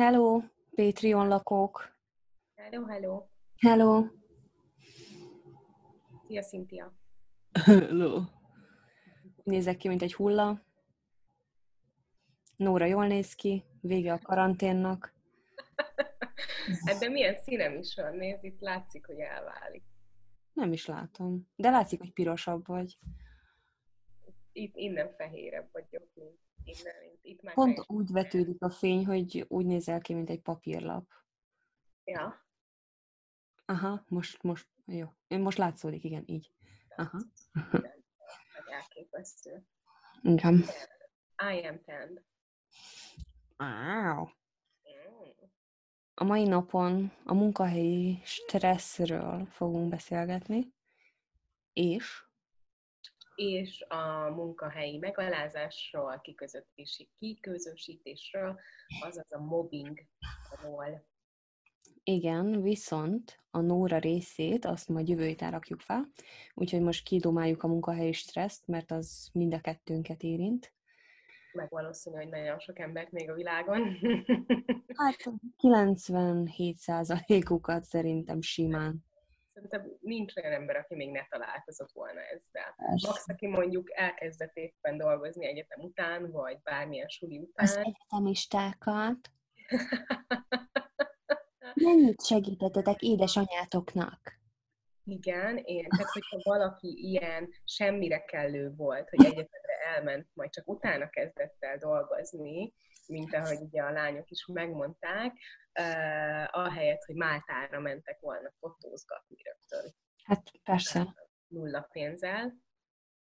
Hello, Patreon lakók! Hello, hello! Hello! Szia, Cynthia! Hello! Nézek ki, mint egy hulla. Nóra jól néz ki, vége a karanténnak. hát de milyen színem is van, nézd, itt látszik, hogy elválik. Nem is látom. De látszik, hogy pirosabb vagy. Itt innen fehérebb vagyok, mint innen. Itt már Pont úgy vetődik a fény, hogy úgy nézel ki, mint egy papírlap. Ja. Aha, most, most, jó. Én most látszódik, igen, így. Aha. Elképesztő. Igen. I am tanned. Wow. Mm. A mai napon a munkahelyi stresszről fogunk beszélgetni, és és a munkahelyi megalázásról, kiközösítési, kiközösítésről, azaz a mobbingról. igen, viszont a Nóra részét azt majd jövő héten rakjuk fel, úgyhogy most kidomáljuk a munkahelyi stresszt, mert az mind a kettőnket érint. Meg valószínű, hogy nagyon sok embert még a világon. Hát 97%-ukat szerintem simán. Szerintem nincs olyan ember, aki még ne találkozott volna ezzel. Persze. Max, aki mondjuk elkezdett éppen dolgozni egyetem után, vagy bármilyen suli Az után. egyetemistákat mennyit segítettetek édesanyátoknak? Igen, én, tehát hogyha valaki ilyen semmire kellő volt, hogy egyetemre elment, majd csak utána kezdett el dolgozni, mint ahogy ugye a lányok is megmondták, uh, ahelyett, hogy Máltára mentek volna fotózgatni rögtön Hát persze. nulla pénzzel,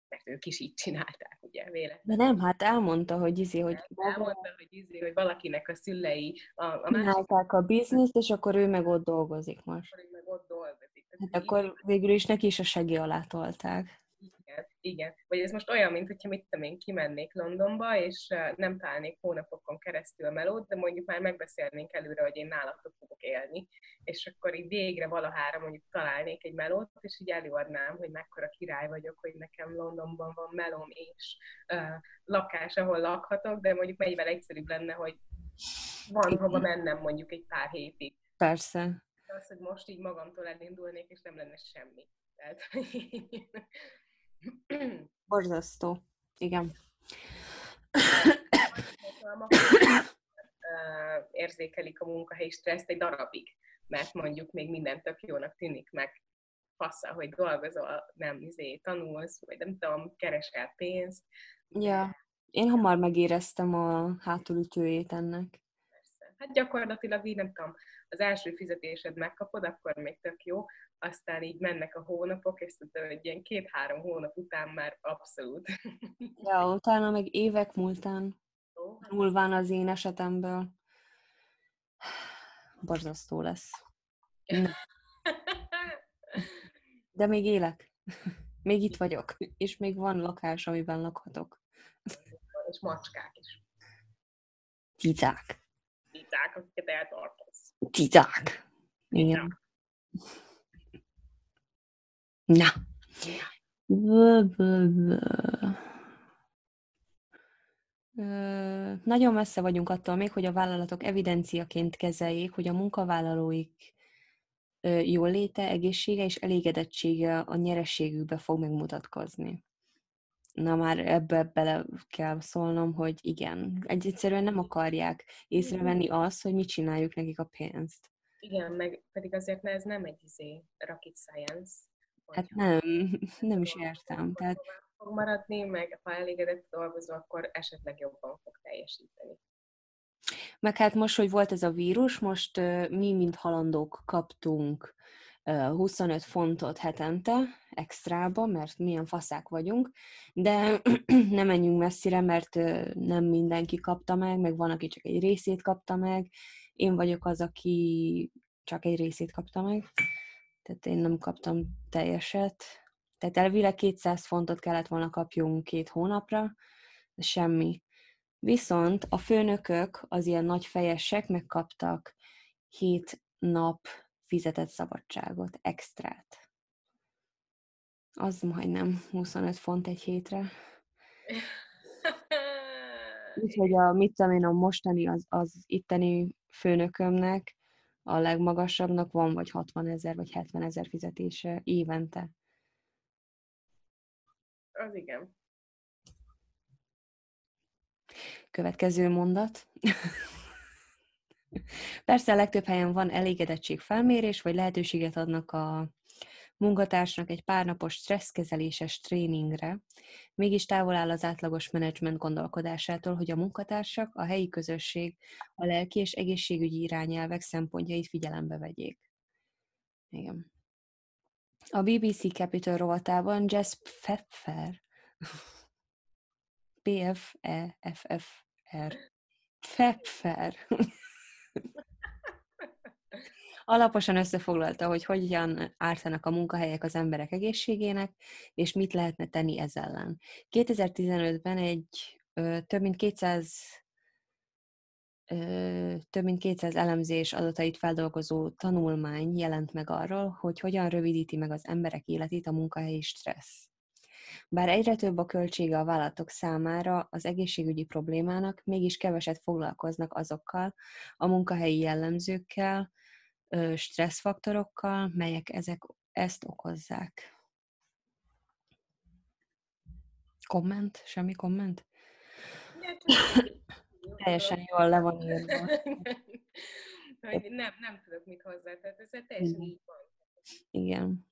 mert ők is így csinálták, ugye, véletlenül. De nem, hát elmondta, hogy izé, hogy Elmondta, hogy, izé, hogy valakinek a szülei a, a másik a bizniszt, és akkor ő meg ott dolgozik most. akkor meg ott dolgozik. Hát akkor végül is neki is a segély alá tolták. Igen, igen. Vagy ez most olyan, mint hogyha mit tudom én, kimennék Londonba, és nem találnék hónapokon keresztül a melót, de mondjuk már megbeszélnénk előre, hogy én nálatok fogok élni, és akkor így végre valahára mondjuk találnék egy melót, és így előadnám, hogy mekkora király vagyok, hogy nekem Londonban van melóm és uh, lakás, ahol lakhatok, de mondjuk mennyivel egyszerűbb lenne, hogy van hova mennem mondjuk egy pár hétig. Persze. Az, hogy most így magamtól elindulnék, és nem lenne semmi. Tehát, Borzasztó. Igen. érzékelik a munkahelyi stresszt egy darabig, mert mondjuk még minden tök jónak tűnik, meg fassa, hogy dolgozol, nem izé, tanulsz, vagy nem tudom, keresel pénzt. Ja. Én hamar megéreztem a hátulütőjét ennek. Persze. Hát gyakorlatilag így nem tudom, az első fizetésed megkapod, akkor még tök jó, aztán így mennek a hónapok, és tudod, hogy ilyen két-három hónap után már abszolút Ja, utána meg évek múltán, múlván az én esetemből. Borzasztó lesz. De még élek. Még itt vagyok. És még van lakás, amiben lakhatok. és macskák is. Cicák. Cicák, akiket eltartasz. Cicák. Igen. Na. Nagyon messze vagyunk attól még, hogy a vállalatok evidenciaként kezeljék, hogy a munkavállalóik ö, jóléte, egészsége és elégedettsége a nyerességükbe fog megmutatkozni. Na már ebbe bele kell szólnom, hogy igen. Egy egyszerűen nem akarják észrevenni azt, hogy mit csináljuk nekik a pénzt. Igen, meg pedig azért ne, ez nem egy izé, rocket science. Hát nem, nem is értem. Tehát fog maradni, meg ha elégedett dolgozó, akkor esetleg jobban fog teljesíteni. Meg hát most, hogy volt ez a vírus, most mi, mint halandók kaptunk ö, 25 fontot hetente extrába, mert milyen faszák vagyunk, de nem menjünk messzire, mert nem mindenki kapta meg, meg van, aki csak egy részét kapta meg. Én vagyok az, aki csak egy részét kapta meg, tehát én nem kaptam teljeset. Tehát elvileg 200 fontot kellett volna kapjunk két hónapra, de semmi. Viszont a főnökök, az ilyen nagy fejesek megkaptak 7 nap fizetett szabadságot, extrát. Az majdnem 25 font egy hétre. Úgyhogy a, mit tudom én, a mostani, az, az itteni főnökömnek, a legmagasabbnak van vagy 60 ezer vagy 70 ezer fizetése évente. Az igen. Következő mondat. Persze a legtöbb helyen van elégedettség felmérés, vagy lehetőséget adnak a munkatársnak egy párnapos stresszkezeléses tréningre, mégis távol áll az átlagos menedzsment gondolkodásától, hogy a munkatársak, a helyi közösség, a lelki és egészségügyi irányelvek szempontjait figyelembe vegyék. Igen. A BBC Capital rovatában Jess Pfeffer, P-F-E-F-F-R, Pfeffer, alaposan összefoglalta, hogy hogyan ártanak a munkahelyek az emberek egészségének, és mit lehetne tenni ez ellen. 2015-ben egy ö, több mint 200 ö, több mint 200 elemzés adatait feldolgozó tanulmány jelent meg arról, hogy hogyan rövidíti meg az emberek életét a munkahelyi stressz. Bár egyre több a költsége a vállalatok számára az egészségügyi problémának, mégis keveset foglalkoznak azokkal a munkahelyi jellemzőkkel, stresszfaktorokkal, melyek ezek ezt okozzák. Komment? Semmi komment? Teljesen jól le van írva. nem, nem tudok mit hozzá, tehát ez teljesen így van. Igen.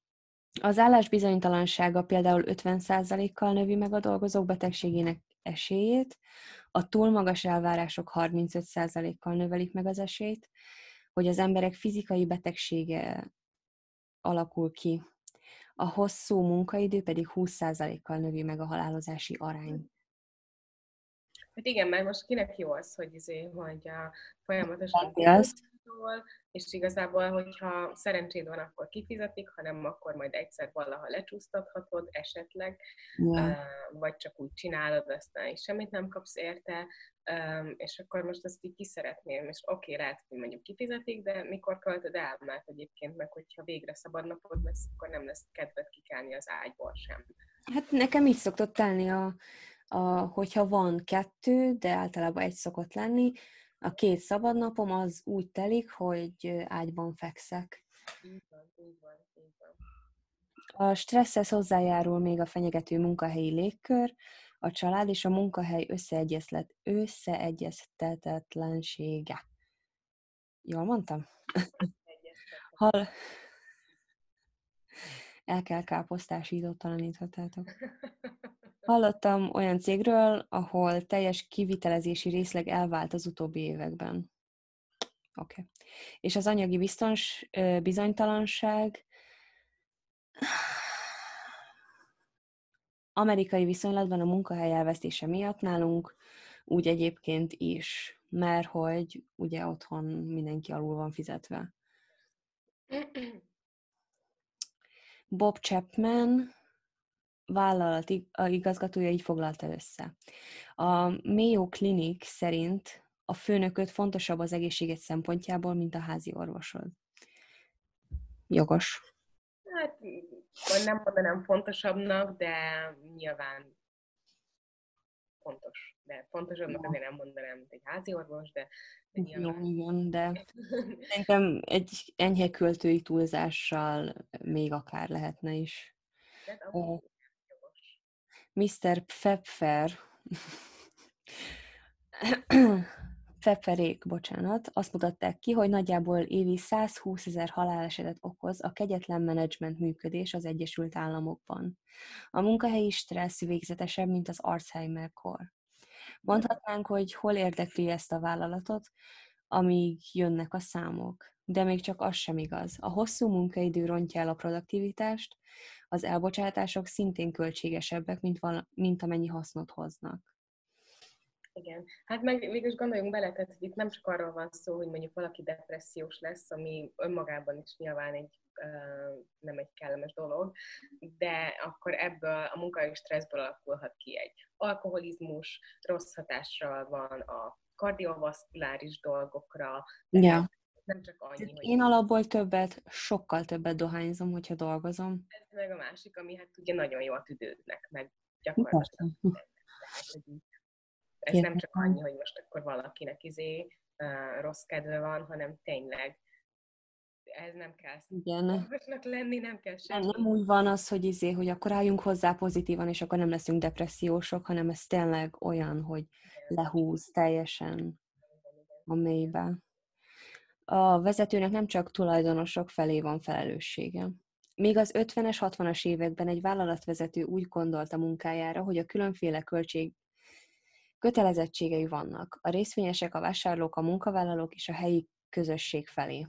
Az állás bizonytalansága például 50%-kal növi meg a dolgozók betegségének esélyét, a túl magas elvárások 35%-kal növelik meg az esélyt, hogy az emberek fizikai betegsége alakul ki. A hosszú munkaidő pedig 20%-kal növi meg a halálozási arányt. Hát igen, mert most kinek jó az, hogy, izé, hogy a folyamatosan szól, és igazából, hogyha szerencséd van, akkor kifizetik, hanem akkor majd egyszer valaha lecsúsztathatod esetleg, yeah. vagy csak úgy csinálod, aztán is semmit nem kapsz érte, és akkor most azt így ki szeretném, és oké, okay, lehet, hogy mondjuk kifizetik, de mikor költöd el, mert egyébként meg, hogyha végre szabad napod lesz, akkor nem lesz kedved kikelni az ágyból sem. Hát nekem így szoktott tenni a, a, hogyha van kettő, de általában egy szokott lenni, a két szabad napom az úgy telik, hogy ágyban fekszek. A stresszhez hozzájárul még a fenyegető munkahelyi légkör, a család és a munkahely összeegyeztetetlensége. Jól mondtam? Hal... El kell káposztásítótalaníthatátok. Hallottam olyan cégről, ahol teljes kivitelezési részleg elvált az utóbbi években. Oké. Okay. És az anyagi biztons, bizonytalanság amerikai viszonylatban a munkahely elvesztése miatt nálunk úgy egyébként is, mert hogy ugye otthon mindenki alul van fizetve. Bob Chapman vállalat igazgatója így foglalta össze. A Mayo Clinic szerint a főnököt fontosabb az egészséget szempontjából, mint a házi orvosod. Jogos. Hát nem mondanám fontosabbnak, de nyilván fontos. De fontosabbnak azért nem mondanám, mint egy házi orvos, de, de nyilván... Jó, igen, de szerintem egy enyhe költői túlzással még akár lehetne is. De Mr. Pfeffer, Pfefferék, bocsánat, azt mutatták ki, hogy nagyjából évi 120 ezer halálesetet okoz a kegyetlen menedzsment működés az Egyesült Államokban. A munkahelyi stressz végzetesebb, mint az Alzheimer-kor. Mondhatnánk, hogy hol érdekli ezt a vállalatot, amíg jönnek a számok. De még csak az sem igaz. A hosszú munkaidő rontja el a produktivitást, az elbocsátások szintén költségesebbek, mint, vala, mint amennyi hasznot hoznak. Igen. Hát meg végülis gondoljunk bele, tehát hogy itt nem csak arról van szó, hogy mondjuk valaki depressziós lesz, ami önmagában is nyilván egy nem egy kellemes dolog, de akkor ebből a munkai stresszből alakulhat ki egy alkoholizmus, rossz hatással van a kardiovaszkuláris dolgokra, ja nem csak annyi, hogy... Én alapból többet, sokkal többet dohányzom, hogyha dolgozom. Ez meg a másik, ami hát ugye nagyon jól tüdődnek, meg gyakorlatilag. Ez nem csak annyi, hogy most akkor valakinek izé uh, rossz kedve van, hanem tényleg ez nem kell Igen. lenni, nem kell sem. Nem, nem úgy van az, hogy izé, hogy akkor álljunk hozzá pozitívan, és akkor nem leszünk depressziósok, hanem ez tényleg olyan, hogy lehúz teljesen a mélybe. A vezetőnek nem csak tulajdonosok felé van felelőssége. Még az 50-es, 60-as években egy vállalatvezető úgy gondolta munkájára, hogy a különféle költség kötelezettségei vannak. A részvényesek, a vásárlók, a munkavállalók és a helyi közösség felé.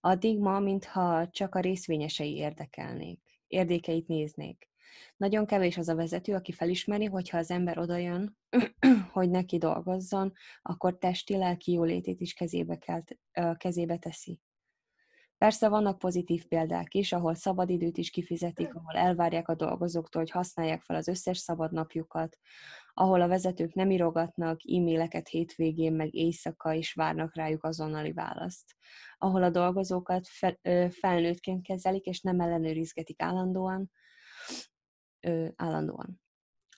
Addig ma, mintha csak a részvényesei érdekelnék, érdékeit néznék. Nagyon kevés az a vezető, aki felismeri, hogyha az ember odajön, hogy neki dolgozzon, akkor testi-lelki jólétét is kezébe, kell, kezébe teszi. Persze vannak pozitív példák is, ahol szabadidőt is kifizetik, ahol elvárják a dolgozóktól, hogy használják fel az összes szabad napjukat, ahol a vezetők nem írogatnak e-maileket hétvégén, meg éjszaka, és várnak rájuk azonnali választ. Ahol a dolgozókat fel, felnőttként kezelik, és nem ellenőrizgetik állandóan, állandóan.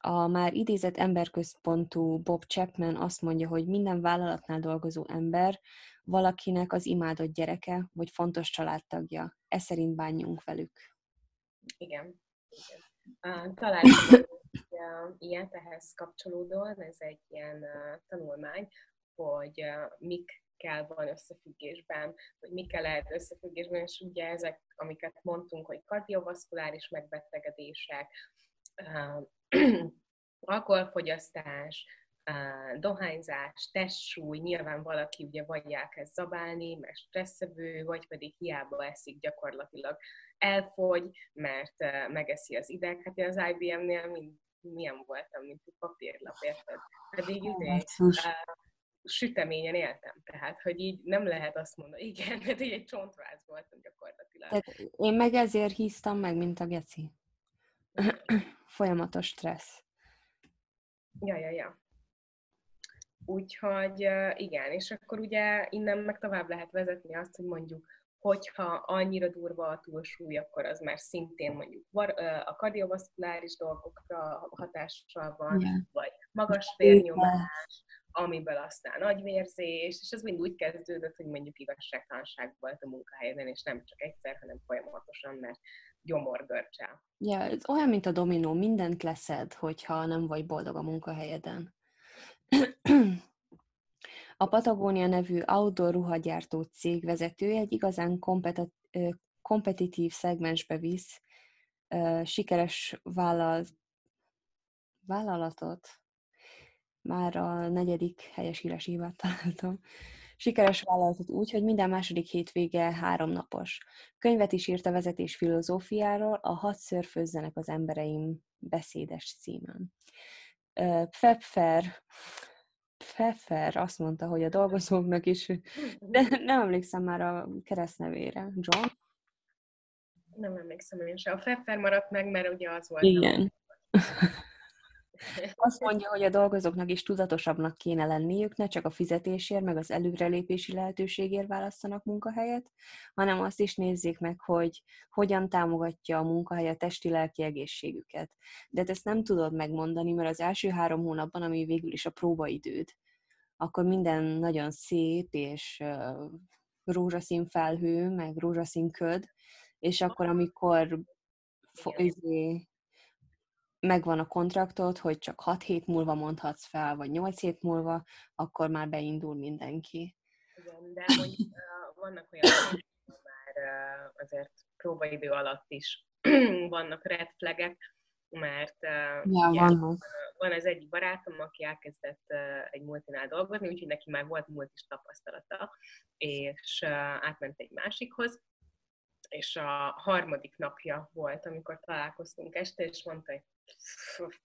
A már idézett emberközpontú Bob Chapman azt mondja, hogy minden vállalatnál dolgozó ember valakinek az imádott gyereke, vagy fontos családtagja. Ez szerint bánjunk velük. Igen. Igen. Uh, találtam ilyet ehhez kapcsolódóan, ez egy ilyen tanulmány, hogy uh, mik kell van összefüggésben, hogy mikkel lehet összefüggésben, és ugye ezek, amiket mondtunk, hogy kardiovaszkuláris megbetegedések, alkoholfogyasztás, dohányzás, testsúly, nyilván valaki ugye vagy elkezd zabálni, mert stresszevő, vagy pedig hiába eszik gyakorlatilag elfogy, mert megeszi az ideg. Hát én az IBM-nél mind, milyen voltam, mint egy papírlap, érted? Pedig izé, süteményen éltem, tehát, hogy így nem lehet azt mondani, igen, mert így egy csontváz voltam gyakorlatilag. Tehát én meg ezért híztam meg, mint a geci. Folyamatos stressz. Ja, ja, ja. Úgyhogy igen, és akkor ugye innen meg tovább lehet vezetni azt, hogy mondjuk, hogyha annyira durva a túlsúly, akkor az már szintén mondjuk a kardiovaszkuláris dolgokra hatással van, yeah. vagy magas vérnyomás, amiből aztán agyvérzés, és ez mind úgy kezdődött, hogy mondjuk igazságtalanság volt a munkahelyen, és nem csak egyszer, hanem folyamatosan, mert gyomorgörcsel. Ja, ez olyan, mint a dominó, mindent leszed, hogyha nem vagy boldog a munkahelyeden. A Patagonia nevű outdoor ruhagyártó cég vezetője egy igazán kompetitív szegmensbe visz sikeres vállal, vállalatot. Már a negyedik helyes híresívat találtam. Sikeres vállalatot úgy, hogy minden második hétvége háromnapos. Könyvet is írt a vezetés filozófiáról, a Hat szörfőzzenek az embereim beszédes címen. Pfeffer, Pfeffer azt mondta, hogy a dolgozóknak is, de nem emlékszem már a keresztnevére. John? Nem emlékszem én sem. A Pfeffer maradt meg, mert ugye az volt. Igen. Azt mondja, hogy a dolgozóknak is tudatosabbnak kéne lenniük, ne csak a fizetésért, meg az előrelépési lehetőségért választanak munkahelyet, hanem azt is nézzék meg, hogy hogyan támogatja a munkahely a testi-lelki egészségüket. De ezt nem tudod megmondani, mert az első három hónapban, ami végül is a próbaidőd, akkor minden nagyon szép, és rózsaszín felhő, meg rózsaszín köd, és akkor, amikor izé, megvan a kontraktod, hogy csak 6 hét múlva mondhatsz fel, vagy 8 hét múlva, akkor már beindul mindenki. Igen, de mondjuk vannak olyan, már uh, azért próbaidő alatt is vannak red flagek, mert ja, vannak. van az egyik barátom, aki elkezdett egy multinál dolgozni, úgyhogy neki már volt multis tapasztalata, és átment egy másikhoz, és a harmadik napja volt, amikor találkoztunk este, és mondta, hogy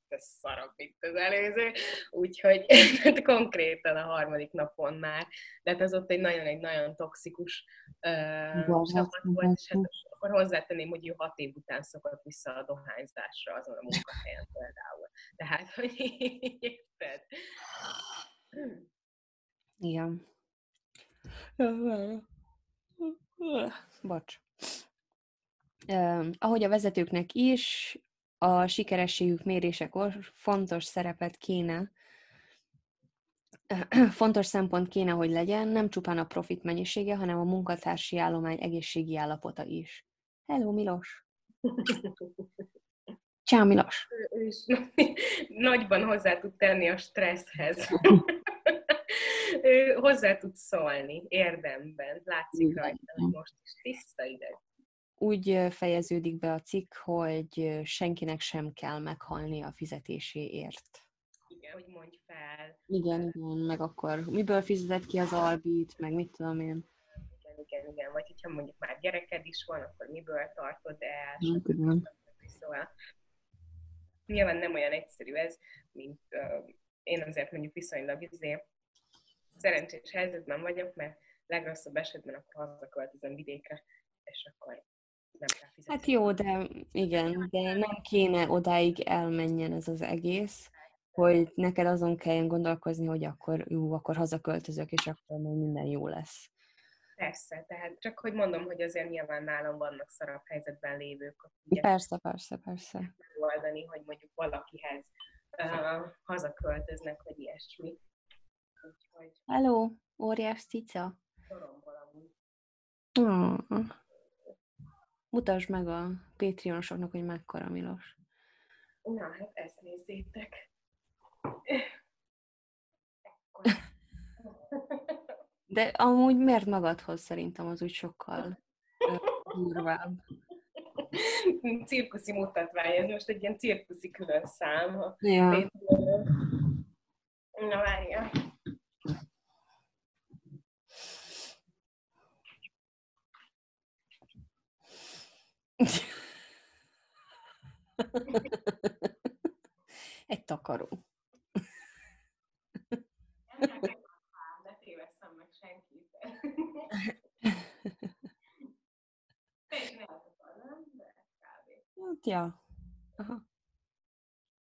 ez szarabb, mint az előző, úgyhogy konkrétan a harmadik napon már, de hát ez ott egy nagyon, egy nagyon toxikus uh, csapat volt, és hát akkor hozzátenném, hogy ő hat év után szokott vissza a dohányzásra azon a munkahelyen például. Tehát, hogy érted? Igen. Bocs. Uh, ahogy a vezetőknek is, a sikerességük mérésekor fontos szerepet kéne fontos szempont kéne, hogy legyen nem csupán a profit mennyisége, hanem a munkatársi állomány egészségi állapota is. Hello, Milos! Ciao, Milos! Ő is nagyban hozzá tud tenni a stresszhez. ő hozzá tud szólni érdemben. Látszik rajta, hogy most is tiszta ideg. Úgy fejeződik be a cikk, hogy senkinek sem kell meghalni a fizetéséért. Igen, hogy mondj fel. Igen, igen, meg akkor miből fizetett ki az albit, meg mit tudom én. Igen, igen, igen. Vagy hogyha mondjuk már gyereked is van, akkor miből tartod el. Igen. Szóval nyilván nem olyan egyszerű ez, mint uh, én azért mondjuk viszonylag izé, szerencsés helyzetben vagyok, mert legrosszabb esetben akkor hazaköltözöm vidékre, és akkor nem kell fizetni. Hát jó, de igen, de nem kéne odáig elmenjen ez az egész, hogy neked azon kelljen gondolkozni, hogy akkor jó, akkor hazaköltözök, és akkor majd minden jó lesz. Persze, tehát csak hogy mondom, hogy azért nyilván nálam vannak szarabb helyzetben lévők. Ugye, persze, persze, persze. Megoldani, hogy mondjuk valakihez uh, hazaköltöznek, vagy ilyesmi. Úgyhogy... Hello, óriás cica. Oh. Mutasd meg a Patreonosoknak, hogy mekkora Milos. Na, hát ezt nézzétek. De amúgy miért magadhoz szerintem az úgy sokkal durvább. Cirkuszi mutatvány, ez most egy ilyen cirkuszi külön szám. Ja. Na várjál. Egy takaró. Ne tévesszem meg senkit. Hát, ja. Aha.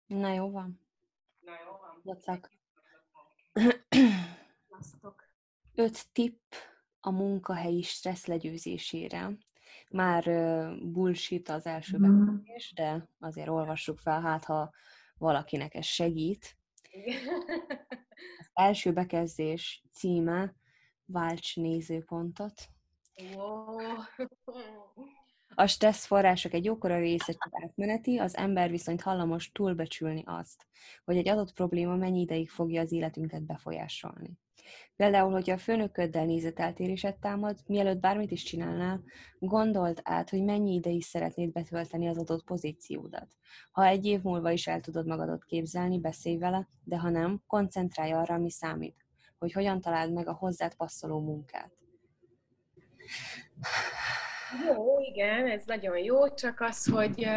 Na jó van. Na jó van. Vacak. Öt tipp a munkahelyi stressz legyőzésére. Már bullshit az első bekezdés, de azért olvassuk fel, hát ha valakinek ez segít. Az első bekezdés címe Válts nézőpontot. A stressz források egy jókora része csak átmeneti, az ember viszont hallamos túlbecsülni azt, hogy egy adott probléma mennyi ideig fogja az életünket befolyásolni. Például, hogyha a főnököddel nézeteltérésed támad, mielőtt bármit is csinálnál, gondold át, hogy mennyi ideig szeretnéd betölteni az adott pozíciódat. Ha egy év múlva is el tudod magadat képzelni, beszélj vele, de ha nem, koncentrálj arra, ami számít, hogy hogyan találd meg a hozzád passzoló munkát. Jó, igen, ez nagyon jó, csak az, hogy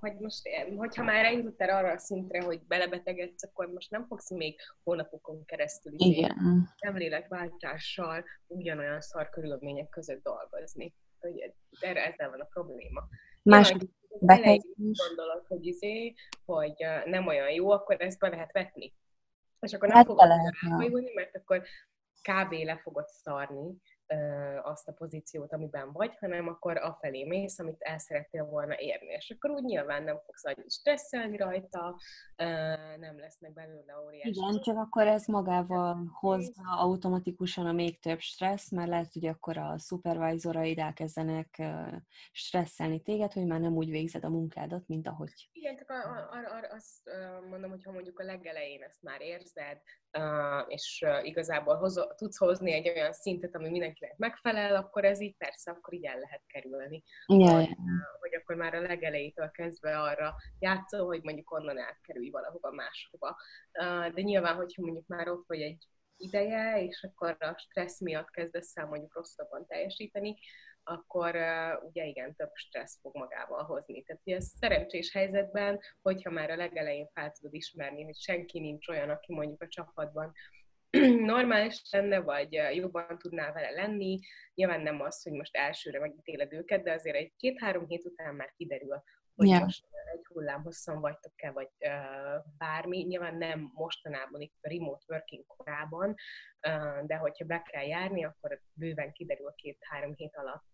hogy most, hogyha már eljutottál arra a szintre, hogy belebetegedsz, akkor most nem fogsz még hónapokon keresztül Igen. szemléletváltással ugyanolyan szar körülmények között dolgozni. Hogy erre ezzel van a probléma. Második gondolod, hogy, izé, hogy nem olyan jó, akkor ezt be lehet vetni. És akkor nem hát fogod ráhajulni, mert akkor kb. le fogod szarni, azt a pozíciót, amiben vagy, hanem akkor afelé mész, amit el szerettél volna érni. És akkor úgy nyilván nem fogsz annyi stresszelni rajta, nem lesznek belőle óriási... Igen, csak akkor ez magával hozza automatikusan a még több stressz, mert lehet, hogy akkor a szupervizoraid elkezdenek stresszelni téged, hogy már nem úgy végzed a munkádat, mint ahogy. Igen, csak arra azt mondom, hogy ha mondjuk a legelején ezt már érzed, és igazából hoz, tudsz hozni egy olyan szintet, ami mindenkinek megfelel, akkor ez így persze, akkor így el lehet kerülni. Yeah. Hogy, hogy akkor már a legelejétől kezdve arra játszol, hogy mondjuk onnan elkerülj valahova máshova. De nyilván, hogyha mondjuk már ott vagy egy ideje, és akkor a stressz miatt kezdesz el mondjuk rosszabban teljesíteni, akkor uh, ugye igen, több stressz fog magával hozni. Tehát ugye szerencsés helyzetben, hogyha már a legelején fel tudod ismerni, hogy senki nincs olyan, aki mondjuk a csapatban normális lenne, vagy jobban tudnál vele lenni. Nyilván nem az, hogy most elsőre megítéled őket, de azért egy két-három hét után már kiderül, hogy yeah. most egy hullám hosszan vagytok-e, vagy uh, bármi. Nyilván nem mostanában itt a remote working korában, uh, de hogyha be kell járni, akkor bőven kiderül két-három hét alatt,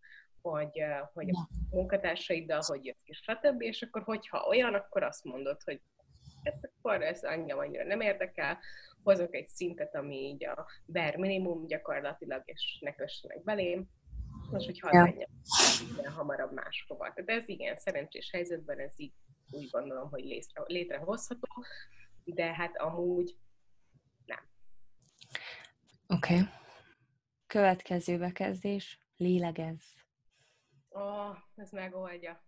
hogy, hogy a munkatársaiddal hogy jött ki, stb. És akkor, hogyha olyan, akkor azt mondod, hogy ezt akkor ez engem annyira nem érdekel, hozok egy szintet, ami így a bare minimum gyakorlatilag, és ne kössenek belém, most, hogy hadd menjem ja. hamarabb máshova. De ez igen, szerencsés helyzetben ez így úgy gondolom, hogy létre, létrehozható, de hát amúgy nem. Oké. Okay. Következő bekezdés, lélegez. Ó, oh, ez megoldja.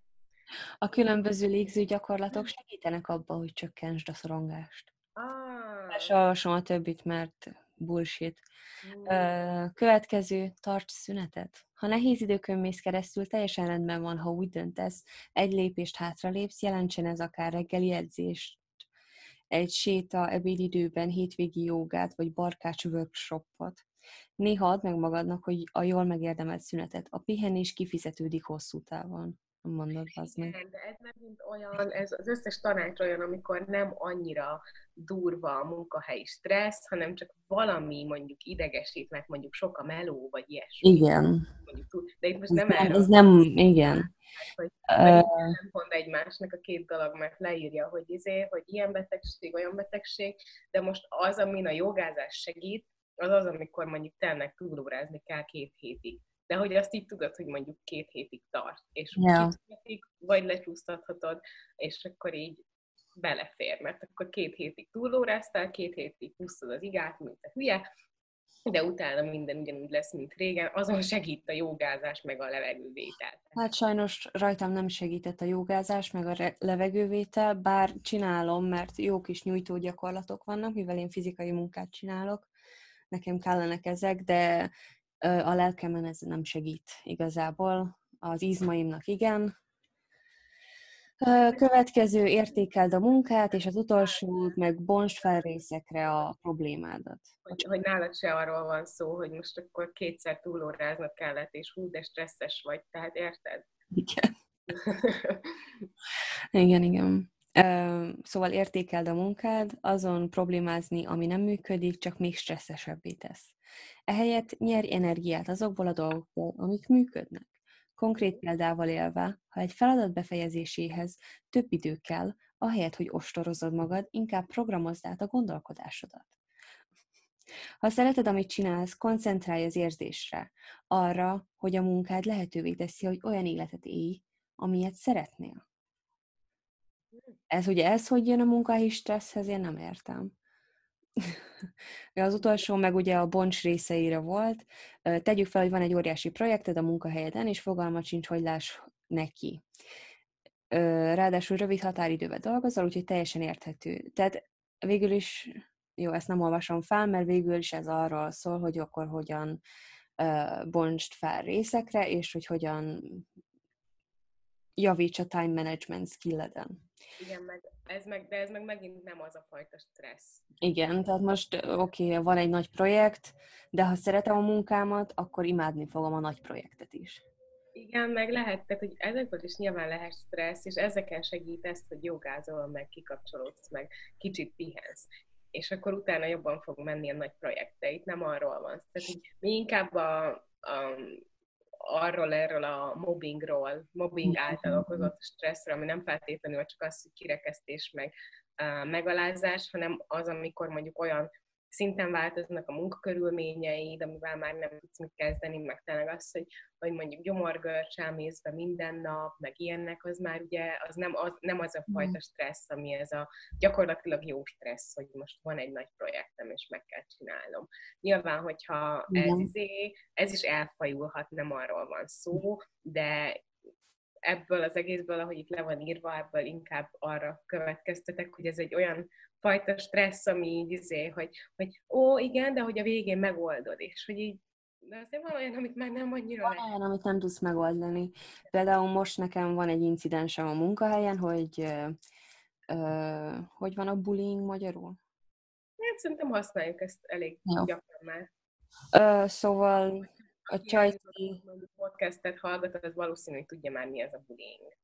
A különböző légző gyakorlatok segítenek abban, hogy csökkentsd a szorongást. Ah. olvasom a többit, mert bullshit. Következő, tarts szünetet. Ha nehéz időkön mész keresztül, teljesen rendben van, ha úgy döntesz, egy lépést hátralépsz, jelentsen ez akár reggeli edzést, egy séta, ebédidőben, hétvégi jogát, vagy barkács workshopot. Néha add meg magadnak, hogy a jól megérdemelt szünetet. A pihenés kifizetődik hosszú távon mondod, az meg. Igen, de ez megint olyan, ez az összes tanács olyan, amikor nem annyira durva a munkahelyi stressz, hanem csak valami mondjuk idegesít, mert mondjuk sok a meló, vagy ilyesmi. Igen. Mondjuk, de itt most nem ez, ez nem, igen. Hogy, uh, nem pont egymásnak a két dolog, mert leírja, hogy izé, hogy ilyen betegség, olyan betegség, de most az, amin a jogázás segít, az az, amikor mondjuk tényleg túlórázni kell két hétig de hogy azt így tudod, hogy mondjuk két hétig tart, és yeah. két hétig vagy lecsúsztathatod, és akkor így belefér, mert akkor két hétig túlóráztál, két hétig húztad az igát, mint a hülye, de utána minden ugyanúgy lesz, mint régen, azon segít a jogázás, meg a levegővétel. Hát sajnos rajtam nem segített a jogázás, meg a levegővétel, bár csinálom, mert jó kis nyújtó gyakorlatok vannak, mivel én fizikai munkát csinálok, nekem kellenek ezek, de a lelkemen ez nem segít igazából. Az izmaimnak igen. Következő értékeld a munkát, és az utolsó meg bonst fel részekre a problémádat. Hogy, hogy nálad se arról van szó, hogy most akkor kétszer túlóráznod kellett, és hú, de stresszes vagy, tehát érted? Igen. igen, igen. Szóval értékeld a munkád, azon problémázni, ami nem működik, csak még stresszesebbé tesz. Ehelyett nyerj energiát azokból a dolgokból, amik működnek. Konkrét példával élve, ha egy feladat befejezéséhez több idő kell, ahelyett, hogy ostorozod magad, inkább programozd át a gondolkodásodat. Ha szereted, amit csinálsz, koncentrálj az érzésre, arra, hogy a munkád lehetővé teszi, hogy olyan életet élj, amilyet szeretnél. Ez ugye ez, hogy jön a munkahelyi stresszhez, én nem értem. Az utolsó meg ugye a boncs részeire volt. Tegyük fel, hogy van egy óriási projekted a munkahelyeden, és fogalmat sincs, hogy láss neki. Ráadásul rövid határidőben dolgozol, úgyhogy teljesen érthető. Tehát végül is, jó, ezt nem olvasom fel, mert végül is ez arról szól, hogy akkor hogyan boncst fel részekre, és hogy hogyan javíts a time management skilleden. Igen, meg ez meg, de ez meg megint nem az a fajta stressz. Igen, tehát most oké, okay, van egy nagy projekt, de ha szeretem a munkámat, akkor imádni fogom a nagy projektet is. Igen, meg lehet, tehát hogy ezekből is nyilván lehet stressz, és ezeken segítesz, hogy jogázol, meg kikapcsolódsz, meg kicsit pihensz. És akkor utána jobban fog menni a nagy projekteit, nem arról van. Tehát hogy mi inkább a, a arról, erről a mobbingról, mobbing által okozott stresszről, ami nem feltétlenül csak az, hogy kirekesztés meg megalázás, hanem az, amikor mondjuk olyan szinten változnak a munkakörülményeid, amivel már nem tudsz mit kezdeni, meg tényleg az, hogy, hogy mondjuk gyomorgörcsel mész be minden nap, meg ilyennek, az már ugye az nem az, nem az a mm. fajta stressz, ami ez a gyakorlatilag jó stressz, hogy most van egy nagy projektem, és meg kell csinálnom. Nyilván, hogyha ez, izé, ez is elfajulhat, nem arról van szó, de ebből az egészből, ahogy itt le van írva, ebből inkább arra következtetek, hogy ez egy olyan fajta stressz, ami így izé, hogy, hogy ó, igen, de hogy a végén megoldod, és hogy így de azért van olyan, amit már nem annyira Van olyan, amit nem tudsz megoldani. Például most nekem van egy incidensem a munkahelyen, hogy ö, ö, hogy van a bullying magyarul? Hát szerintem használjuk ezt elég Jó. gyakran már. Ö, szóval a csajti... podcastet hallgat, az valószínű, hogy tudja már, mi ez a bullying.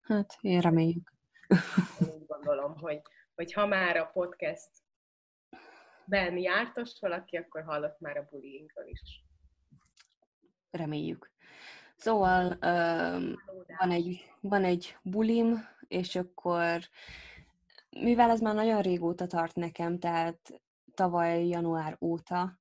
Hát, én reméljük. Én úgy gondolom, hogy, hogy ha már a podcast ben jártas valaki, akkor hallott már a bullyingról is. Reméljük. Szóval um, van, egy, van egy bulim, és akkor mivel ez már nagyon régóta tart nekem, tehát tavaly január óta,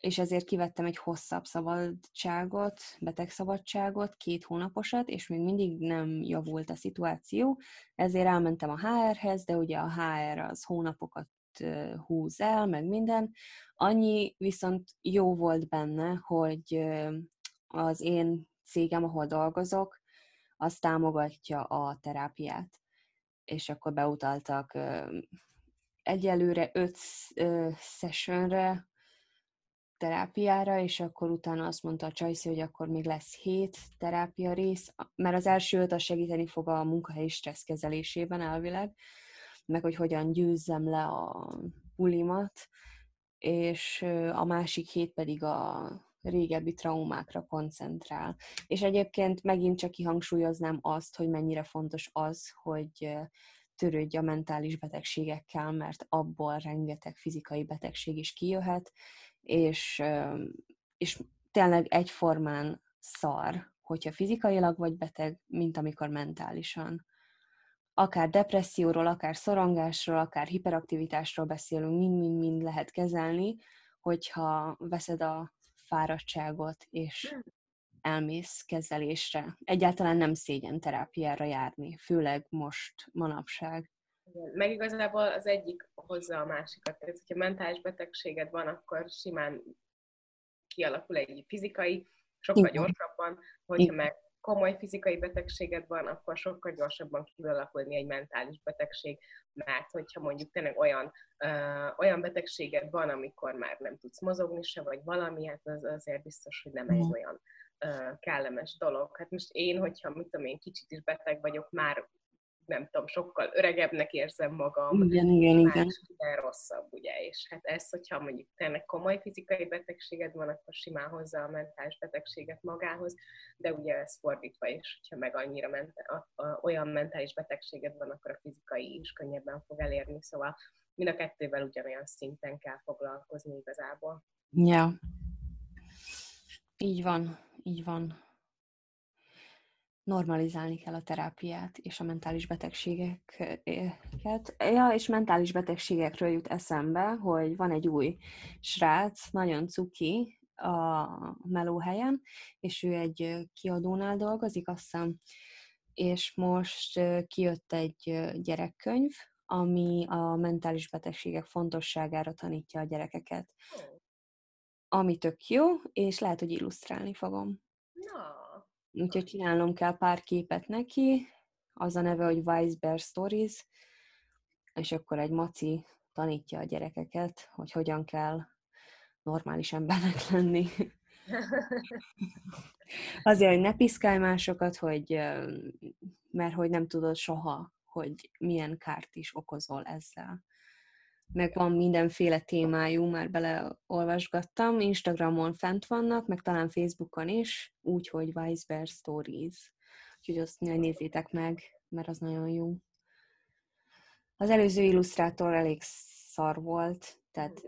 és ezért kivettem egy hosszabb szabadságot, betegszabadságot, két hónaposat, és még mindig nem javult a szituáció, ezért elmentem a HR-hez, de ugye a HR az hónapokat húz el, meg minden. Annyi viszont jó volt benne, hogy az én cégem, ahol dolgozok, az támogatja a terápiát. És akkor beutaltak egyelőre öt sessionre, terápiára, és akkor utána azt mondta a Csajci, hogy akkor még lesz hét terápia rész, mert az első öt az segíteni fog a munkahelyi stressz kezelésében elvileg, meg hogy hogyan győzzem le a bulimat, és a másik hét pedig a régebbi traumákra koncentrál. És egyébként megint csak kihangsúlyoznám azt, hogy mennyire fontos az, hogy törődj a mentális betegségekkel, mert abból rengeteg fizikai betegség is kijöhet, és, és tényleg egyformán szar, hogyha fizikailag vagy beteg, mint amikor mentálisan. Akár depresszióról, akár szorongásról, akár hiperaktivitásról beszélünk, mind-mind-mind lehet kezelni, hogyha veszed a fáradtságot, és hmm. Elmész kezelésre. Egyáltalán nem szégyen terápiára járni, főleg most, manapság. Igen. Meg igazából az egyik hozza a másikat. Tehát, hogyha mentális betegséged van, akkor simán kialakul egy fizikai, sokkal Igen. gyorsabban, hogyha Igen. meg komoly fizikai betegséged van, akkor sokkal gyorsabban kialakulni egy mentális betegség, mert hogyha mondjuk tényleg olyan, ö, olyan betegséged van, amikor már nem tudsz mozogni se, vagy valami, hát az azért biztos, hogy nem egy mhm. olyan kellemes dolog. Hát most én, hogyha mit tudom én, kicsit is beteg vagyok, már nem tudom, sokkal öregebbnek érzem magam. Igen, igen, igen. Igen, rosszabb, ugye, és hát ez, hogyha mondjuk tényleg komoly fizikai betegséged van, akkor simán hozza a mentális betegséget magához, de ugye ez fordítva is, hogyha meg annyira ment- a, a, olyan mentális betegséged van, akkor a fizikai is könnyebben fog elérni, szóval mind a kettővel ugyanolyan szinten kell foglalkozni igazából. Ja. Így van, így van normalizálni kell a terápiát és a mentális betegségeket. Ja, és mentális betegségekről jut eszembe, hogy van egy új srác, nagyon cuki a melóhelyen, és ő egy kiadónál dolgozik, azt hiszem, és most kijött egy gyerekkönyv, ami a mentális betegségek fontosságára tanítja a gyerekeket. Ami tök jó, és lehet, hogy illusztrálni fogom. Na, Úgyhogy csinálnom kell pár képet neki, az a neve, hogy Weisberg Stories, és akkor egy maci tanítja a gyerekeket, hogy hogyan kell normális embernek lenni. Azért, hogy ne piszkálj másokat, hogy, mert hogy nem tudod soha, hogy milyen kárt is okozol ezzel meg van mindenféle témájú, már beleolvasgattam, Instagramon fent vannak, meg talán Facebookon is, úgyhogy Weisberg Stories. Úgyhogy azt nézzétek meg, mert az nagyon jó. Az előző illusztrátor elég szar volt, tehát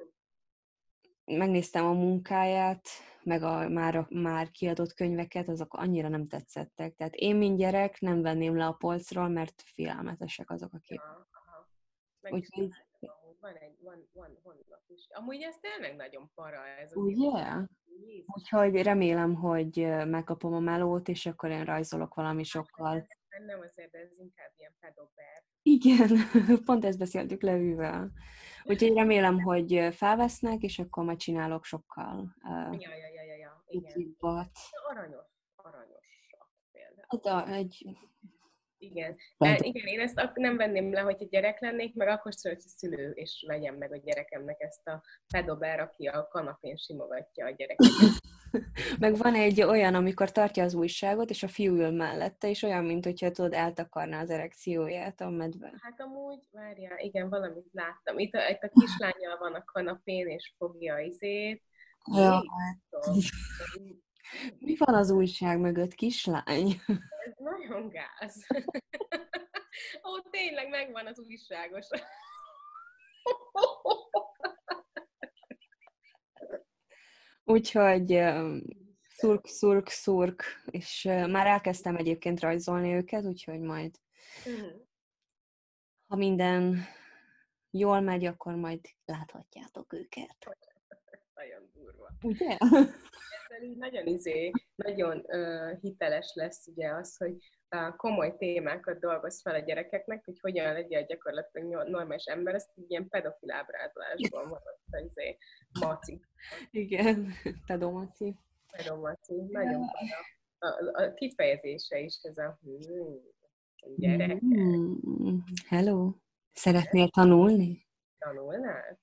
megnéztem a munkáját, meg a már, már kiadott könyveket, azok annyira nem tetszettek. Tehát én, mint gyerek, nem venném le a polcról, mert félelmetesek azok a képek. Úgyhogy van egy, van, van honlap is. Amúgy ez tényleg nagyon para ez. Ugye? Úgyhogy remélem, hogy megkapom a melót, és akkor én rajzolok valami hát, sokkal. Nem azért, de ez inkább ilyen pedober. Igen, pont ezt beszéltük levűvel. Úgyhogy remélem, hogy felvesznek, és akkor majd csinálok sokkal uh, ja, ja, ja, ja, ja. Igen. Aranyos, aranyosak például. Hát a, egy igen. De, igen, én ezt nem venném le, hogy egy gyerek lennék, meg akkor szól, hogy szülő, és vegyem meg a gyerekemnek ezt a pedober, aki a kanapén simogatja a gyereket. meg van egy olyan, amikor tartja az újságot, és a fiú ül mellette, és olyan, mint hogyha tudod, eltakarná az erekcióját a medve. Hát amúgy, várjál, igen, valamit láttam. Itt a, itt a kislányjal van a kanapén, és fogja izét. Ja. Mi van az újság mögött, kislány? Nagyon gáz. Ó, tényleg megvan az újságos. Úgyhogy szurk, szurk, szurk, és már elkezdtem egyébként rajzolni őket, úgyhogy majd, uh-huh. Ha minden jól megy, akkor majd láthatjátok őket. Nagyon durva. Ugye? Ezzel így nagyon izé, nagyon uh, hiteles lesz ugye az, hogy uh, komoly témákat dolgoz fel a gyerekeknek, hogy hogyan legyen gyakorlatilag normális ember, ezt így ilyen pedofil ábrázolásban van az izé, maci. Igen, pedomaci. Pedomaci, nagyon a, a, a kifejezése is ez a hmm, gyerek. Mm, hello. Szeretnél tanulni? Tanulnál?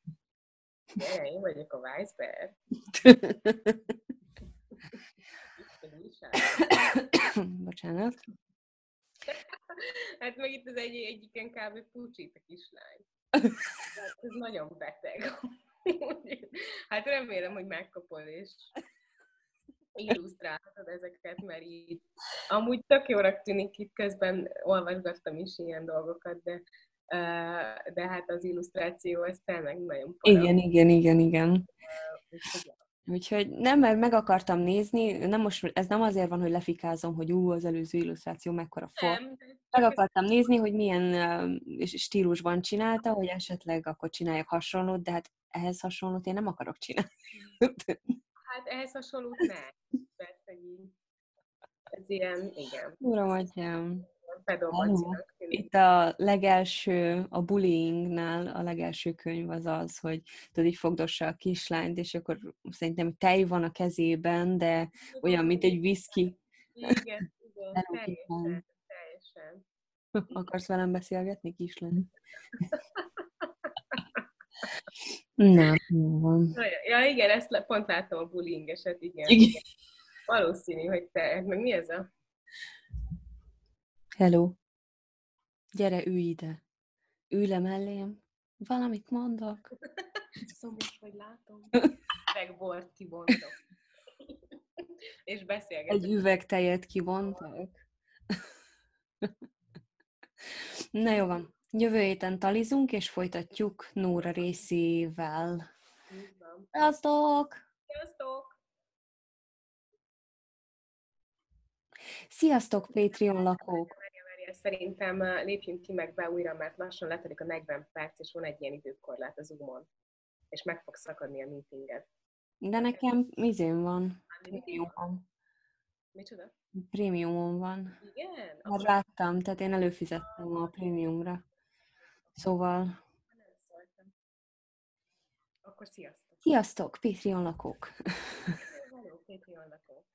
Gyere, én vagyok a Weisberg. Bocsánat. Hát meg itt az egy, egyiken kb. pucsít a kislány. Hát ez nagyon beteg. Hát remélem, hogy megkapod, és illusztrálhatod ezeket, mert így amúgy tök jónak tűnik, itt közben olvasgattam is ilyen dolgokat, de de hát az illusztráció, ez tényleg nagyon para. Igen, igen, igen, igen. Úgyhogy nem, mert meg akartam nézni, nem most, ez nem azért van, hogy lefikázom, hogy ú, az előző illusztráció mekkora for. Meg akartam nézni, hogy milyen uh, stílusban csinálta, hogy esetleg akkor csináljak hasonlót, de hát ehhez hasonlót én nem akarok csinálni. Hát ehhez hasonlót ne. Persze, ez ilyen, igen. Uram, atyám. Itt a legelső, a bullyingnál a legelső könyv az az, hogy tudod, így fogdossa a kislányt, és akkor szerintem tej van a kezében, de olyan, mint egy viszki. Igen, igen, teljesen, teljesen. Akarsz velem beszélgetni, kislány? Nem, jó van. Ja, igen, ezt pont láttam a bullying eset, igen. igen. Valószínű, hogy te, meg mi ez a Hello. Gyere, ülj ide. Ülj le mellém. Valamit mondok. Szomjas vagy látom. Üveg bort kivontok. És beszélgetek. Egy üveg tejet kivontok. Na jó van. Jövő héten talizunk, és folytatjuk Nóra részével. Sziasztok! Sziasztok! Sziasztok, Patreon lakók! Szerintem lépjünk ki meg be újra, mert lassan letelik a 40 perc, és van egy ilyen időkorlát az Zoom-on. És meg fog szakadni a meetinget. De nekem izén van. Prémiumon. Micsoda? Prémiumon van. Igen? Már láttam, tehát én előfizettem a prémiumra. Szóval... Nem szóltam. Akkor sziasztok! Sziasztok, Patreon lakók! Hello, Patreon lakók!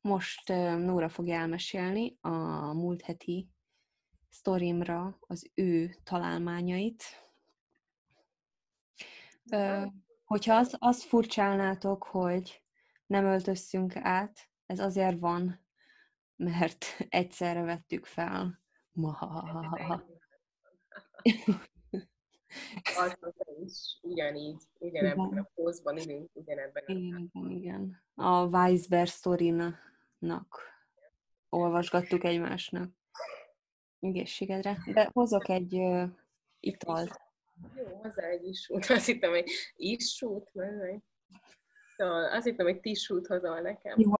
Most Nóra fogja elmesélni a múlt heti sztorimra az ő találmányait. hogyha azt, azt furcsálnátok, hogy nem öltöztünk át, ez azért van, mert egyszerre vettük fel. Mahahaha. Azóta is ugyanígy, ugyanebben a pózban ülünk, ugyanebben a... Igen, igen. A Weisberg sztorinak olvasgattuk egymásnak. Egészségedre. De hozok egy uh, italt. Jó, hozzá egy isút. Azt hittem, hogy isút, mert Szóval azt hittem, hogy tissút hozol nekem. Jó,